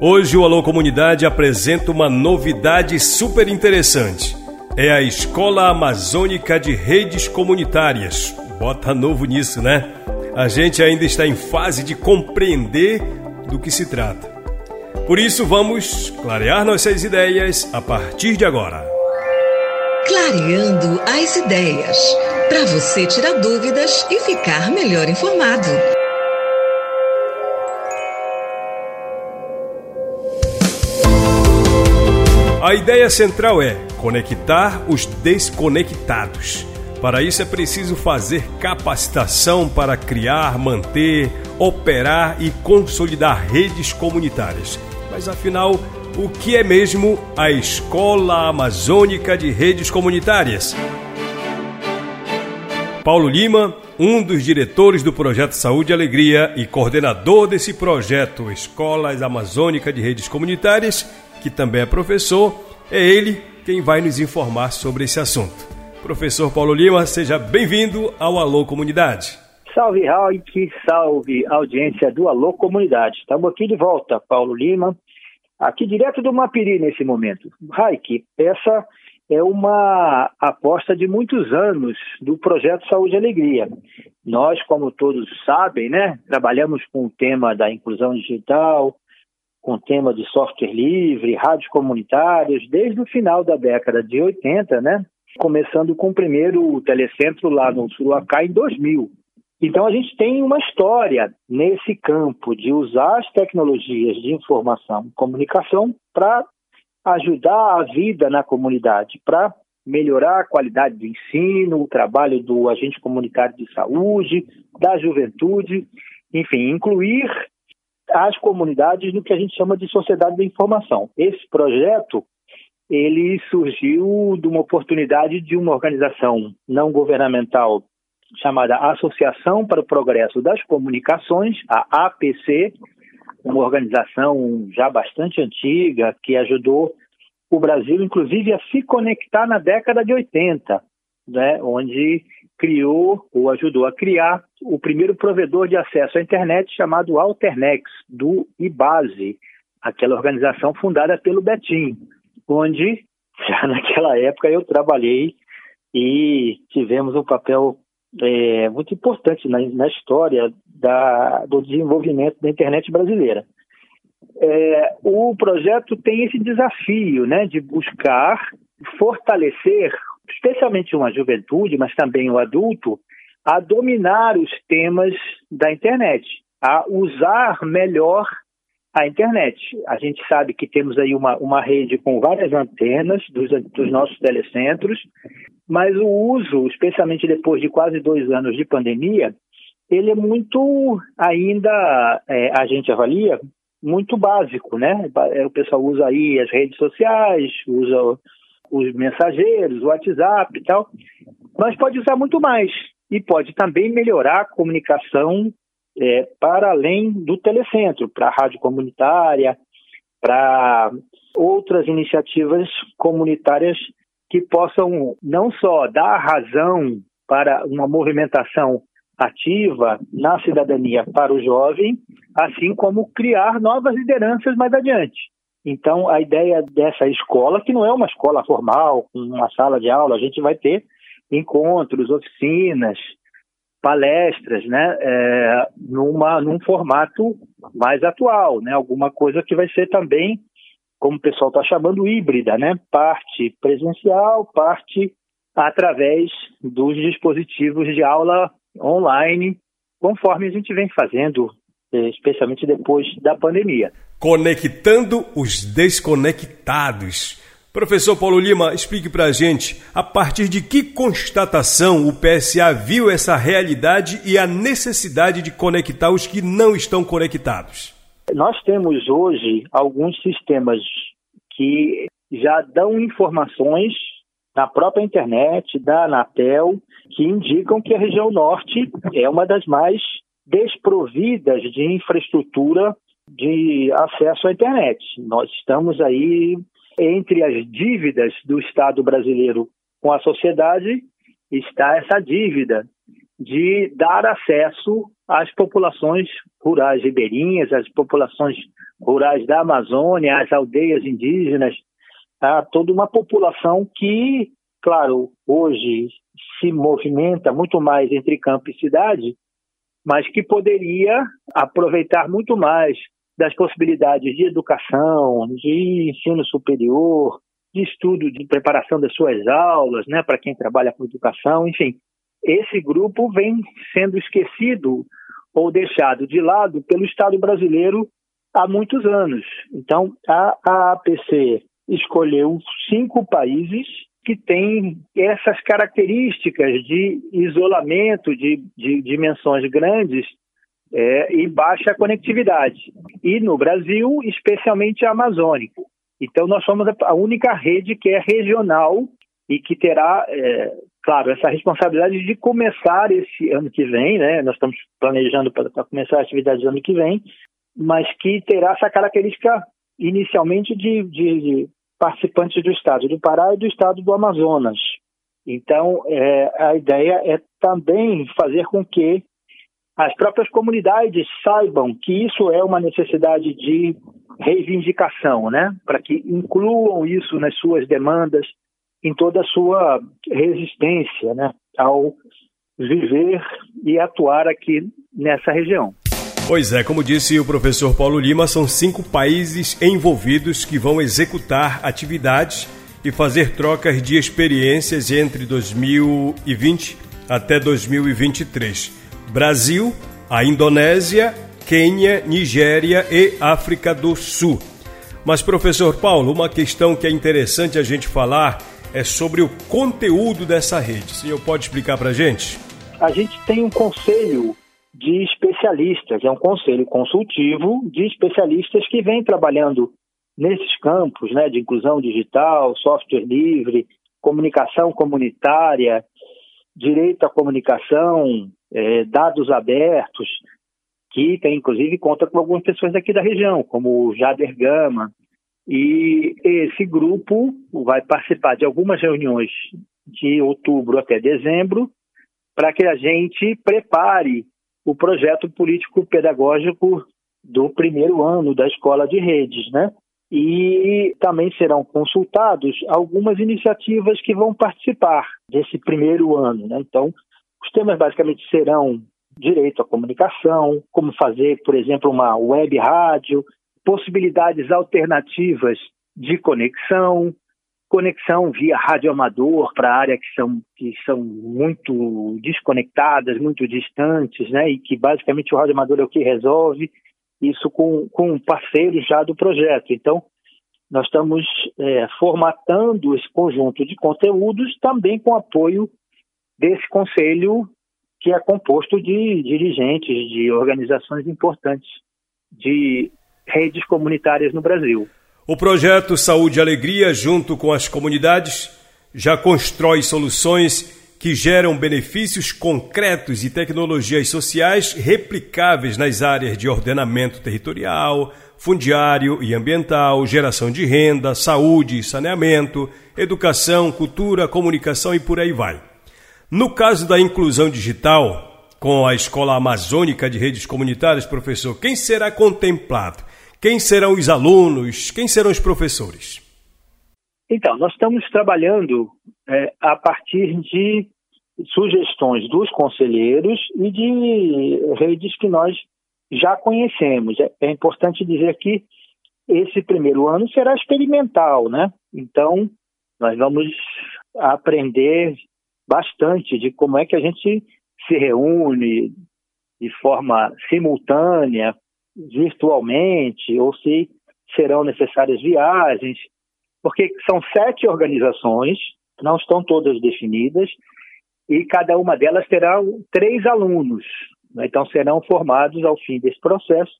Hoje o Alô Comunidade apresenta uma novidade super interessante. É a Escola Amazônica de Redes Comunitárias. Bota novo nisso, né? A gente ainda está em fase de compreender do que se trata. Por isso, vamos clarear nossas ideias a partir de agora. Clareando as ideias. Para você tirar dúvidas e ficar melhor informado. A ideia central é conectar os desconectados. Para isso é preciso fazer capacitação para criar, manter, operar e consolidar redes comunitárias. Mas afinal, o que é mesmo a Escola Amazônica de Redes Comunitárias? Paulo Lima, um dos diretores do projeto Saúde e Alegria e coordenador desse projeto Escolas Amazônica de Redes Comunitárias, que também é professor, é ele quem vai nos informar sobre esse assunto. Professor Paulo Lima, seja bem-vindo ao Alô Comunidade. Salve, Raik, salve audiência do Alô Comunidade. Estamos aqui de volta, Paulo Lima, aqui direto do Mapiri nesse momento. Raik, essa é uma aposta de muitos anos do projeto Saúde e Alegria. Nós, como todos sabem, né, trabalhamos com o tema da inclusão digital, com tema de software livre, rádios comunitárias, desde o final da década de 80, né? Começando com o primeiro telecentro lá no Suruacá em 2000. Então a gente tem uma história nesse campo de usar as tecnologias de informação e comunicação para ajudar a vida na comunidade, para melhorar a qualidade do ensino, o trabalho do agente comunitário de saúde, da juventude, enfim, incluir as comunidades no que a gente chama de sociedade da informação. Esse projeto ele surgiu de uma oportunidade de uma organização não governamental chamada Associação para o Progresso das Comunicações, a APC, uma organização já bastante antiga que ajudou o Brasil, inclusive, a se conectar na década de 80, né, onde criou ou ajudou a criar o primeiro provedor de acesso à internet chamado Alternex, do IBASE, aquela organização fundada pelo Betim, onde já naquela época eu trabalhei e tivemos um papel é, muito importante na, na história da, do desenvolvimento da internet brasileira. É, o projeto tem esse desafio né, de buscar fortalecer especialmente uma juventude, mas também o adulto, a dominar os temas da internet, a usar melhor a internet. A gente sabe que temos aí uma, uma rede com várias antenas dos, dos nossos telecentros, mas o uso, especialmente depois de quase dois anos de pandemia, ele é muito ainda, é, a gente avalia, muito básico, né? O pessoal usa aí as redes sociais, usa os mensageiros, o WhatsApp e tal, mas pode usar muito mais e pode também melhorar a comunicação é, para além do telecentro, para a rádio comunitária, para outras iniciativas comunitárias que possam não só dar razão para uma movimentação ativa na cidadania para o jovem, assim como criar novas lideranças mais adiante. Então, a ideia dessa escola, que não é uma escola formal, uma sala de aula, a gente vai ter encontros, oficinas, palestras, né, é, numa, num formato mais atual, né, alguma coisa que vai ser também, como o pessoal está chamando, híbrida, né, parte presencial, parte através dos dispositivos de aula online, conforme a gente vem fazendo, é, especialmente depois da pandemia. Conectando os desconectados. Professor Paulo Lima, explique para a gente a partir de que constatação o PSA viu essa realidade e a necessidade de conectar os que não estão conectados. Nós temos hoje alguns sistemas que já dão informações na própria internet, da Anatel, que indicam que a região norte é uma das mais desprovidas de infraestrutura de acesso à internet. Nós estamos aí entre as dívidas do Estado brasileiro com a sociedade está essa dívida de dar acesso às populações rurais ribeirinhas, às populações rurais da Amazônia, às aldeias indígenas, a toda uma população que, claro, hoje se movimenta muito mais entre campo e cidade, mas que poderia aproveitar muito mais das possibilidades de educação, de ensino superior, de estudo, de preparação das suas aulas, né, para quem trabalha com educação, enfim. Esse grupo vem sendo esquecido ou deixado de lado pelo Estado brasileiro há muitos anos. Então, a, APC escolheu cinco países que têm essas características de isolamento, de, de dimensões grandes é, e baixa conectividade. E no Brasil, especialmente a amazônica. Então, nós somos a única rede que é regional e que terá, é, claro, essa responsabilidade de começar esse ano que vem, né? Nós estamos planejando para começar a atividade ano que vem, mas que terá essa característica inicialmente de, de, de participantes do estado do Pará e do estado do Amazonas. Então, é, a ideia é também fazer com que as próprias comunidades saibam que isso é uma necessidade de reivindicação, né? Para que incluam isso nas suas demandas, em toda a sua resistência, né? Ao viver e atuar aqui nessa região. Pois é, como disse o professor Paulo Lima, são cinco países envolvidos que vão executar atividades e fazer trocas de experiências entre 2020 até 2023. Brasil, a Indonésia, Quênia, Nigéria e África do Sul. Mas, professor Paulo, uma questão que é interessante a gente falar é sobre o conteúdo dessa rede. O senhor pode explicar para a gente? A gente tem um conselho de especialistas, é um conselho consultivo de especialistas que vem trabalhando nesses campos né, de inclusão digital, software livre, comunicação comunitária, direito à comunicação, é, dados abertos, que tem inclusive conta com algumas pessoas daqui da região, como o Jader Gama. E esse grupo vai participar de algumas reuniões de outubro até dezembro, para que a gente prepare o projeto político-pedagógico do primeiro ano da escola de redes, né? E também serão consultados algumas iniciativas que vão participar desse primeiro ano, né? Então, os temas basicamente serão direito à comunicação, como fazer, por exemplo, uma web rádio, possibilidades alternativas de conexão, conexão via rádio amador para áreas que são, que são muito desconectadas, muito distantes, né? E que basicamente o rádio amador é o que resolve isso com, com parceiros já do projeto. Então, nós estamos é, formatando esse conjunto de conteúdos também com apoio desse conselho que é composto de dirigentes de organizações importantes de redes comunitárias no Brasil. O projeto Saúde e Alegria, junto com as comunidades, já constrói soluções que geram benefícios concretos e tecnologias sociais replicáveis nas áreas de ordenamento territorial, fundiário e ambiental, geração de renda, saúde e saneamento, educação, cultura, comunicação e por aí vai. No caso da inclusão digital, com a Escola Amazônica de Redes Comunitárias, professor, quem será contemplado? Quem serão os alunos? Quem serão os professores? Então, nós estamos trabalhando é, a partir de sugestões dos conselheiros e de redes que nós já conhecemos. É, é importante dizer que esse primeiro ano será experimental, né? Então, nós vamos aprender bastante de como é que a gente se reúne de forma simultânea, virtualmente, ou se serão necessárias viagens, porque são sete organizações, não estão todas definidas, e cada uma delas terá três alunos. Né? Então serão formados, ao fim desse processo,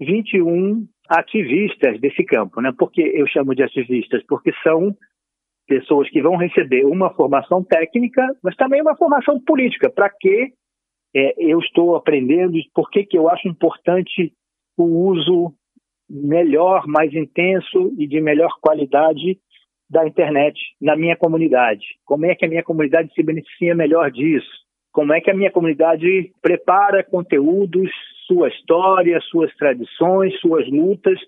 21 ativistas desse campo. Né? Por que eu chamo de ativistas? Porque são pessoas que vão receber uma formação técnica, mas também uma formação política. Para que é, eu estou aprendendo? Por que, que eu acho importante o uso melhor, mais intenso e de melhor qualidade da internet na minha comunidade? Como é que a minha comunidade se beneficia melhor disso? como é que a minha comunidade prepara conteúdos, sua história, suas tradições, suas lutas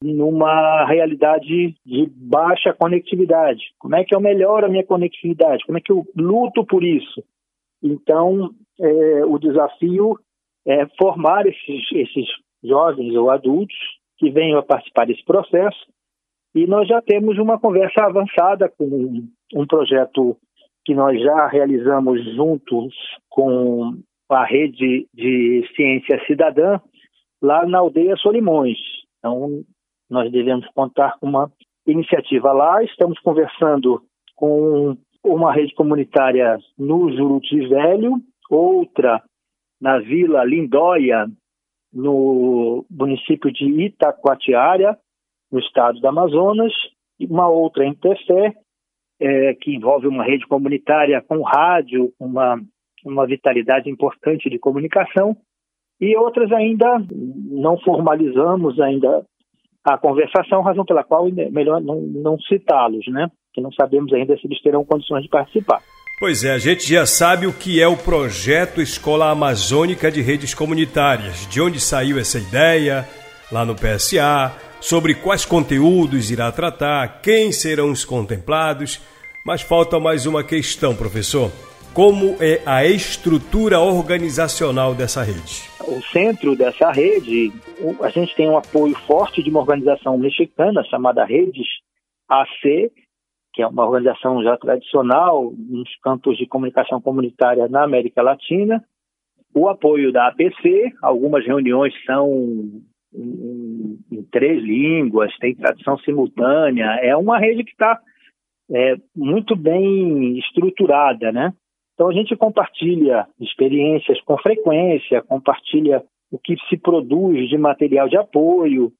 numa realidade de baixa conectividade. Como é que eu melhoro a minha conectividade? Como é que eu luto por isso? Então, é, o desafio é formar esses, esses jovens ou adultos que venham a participar desse processo. E nós já temos uma conversa avançada com um projeto que nós já realizamos juntos com a rede de ciência cidadã lá na aldeia Solimões. Então, nós devemos contar com uma iniciativa lá. Estamos conversando com uma rede comunitária no Juruti Velho, outra na Vila Lindóia, no município de Itacoatiara, no estado do Amazonas, e uma outra em Tefé, é, que envolve uma rede comunitária com rádio, uma, uma vitalidade importante de comunicação, e outras ainda não formalizamos ainda a conversação, razão pela qual é melhor não, não citá-los, né? Que não sabemos ainda se eles terão condições de participar. Pois é, a gente já sabe o que é o projeto Escola Amazônica de Redes Comunitárias, de onde saiu essa ideia, lá no PSA, sobre quais conteúdos irá tratar, quem serão os contemplados, mas falta mais uma questão, professor. Como é a estrutura organizacional dessa rede? O centro dessa rede, a gente tem um apoio forte de uma organização mexicana chamada Redes AC, que é uma organização já tradicional nos campos de comunicação comunitária na América Latina. O apoio da APC, algumas reuniões são em, três línguas, tem tradução simultânea. É uma rede que está é, muito bem estruturada, né? Então a gente compartilha experiências com frequência, compartilha o que se produz de material de apoio,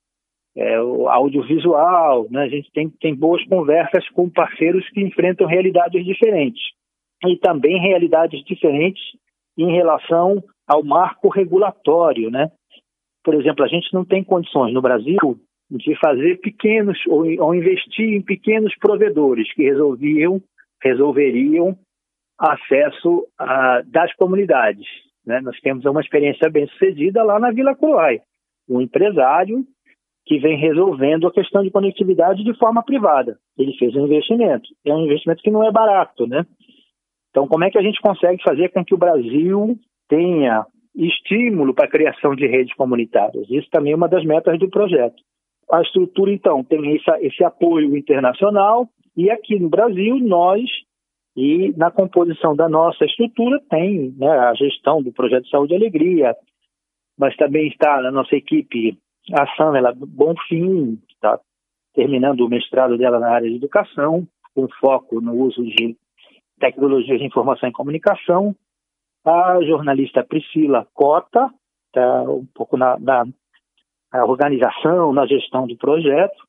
é, audiovisual, né? a gente tem, tem boas conversas com parceiros que enfrentam realidades diferentes e também realidades diferentes em relação ao marco regulatório, né? Por exemplo, a gente não tem condições no Brasil de fazer pequenos ou, ou investir em pequenos provedores que resolviam resolveriam acesso a, das comunidades. Né? Nós temos uma experiência bem sucedida lá na Vila Croai. Um empresário que vem resolvendo a questão de conectividade de forma privada. Ele fez um investimento. É um investimento que não é barato, né? Então, como é que a gente consegue fazer com que o Brasil tenha estímulo para a criação de redes comunitárias? Isso também é uma das metas do projeto. A estrutura, então, tem esse, apoio internacional e aqui no Brasil nós e na composição da nossa estrutura tem né, a gestão do projeto Saúde e Alegria, mas também está na nossa equipe a Samela Bonfim, que está terminando o mestrado dela na área de educação, com foco no uso de tecnologias de informação e comunicação. A jornalista Priscila Cota, está um pouco na, na, na organização, na gestão do projeto.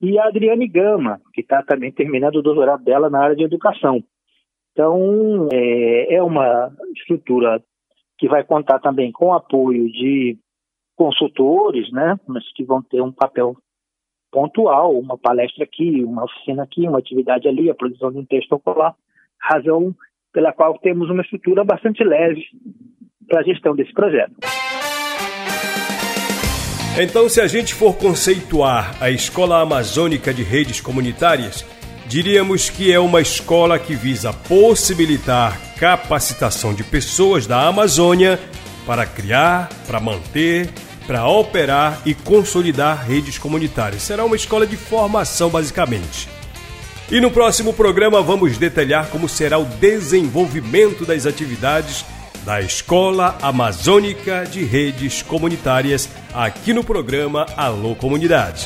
E a Adriane Gama, que está também terminando o doutorado dela na área de educação. Então, é, é uma estrutura que vai contar também com apoio de consultores, né, mas que vão ter um papel pontual, uma palestra aqui, uma oficina aqui, uma atividade ali, a produção de um texto ocular, razão pela qual temos uma estrutura bastante leve para a gestão desse projeto. Então, se a gente for conceituar a Escola Amazônica de Redes Comunitárias, diríamos que é uma escola que visa possibilitar capacitação de pessoas da Amazônia para criar, para manter, para operar e consolidar redes comunitárias. Será uma escola de formação, basicamente. E no próximo programa vamos detalhar como será o desenvolvimento das atividades da Escola Amazônica de Redes Comunitárias aqui no programa Alô Comunidade.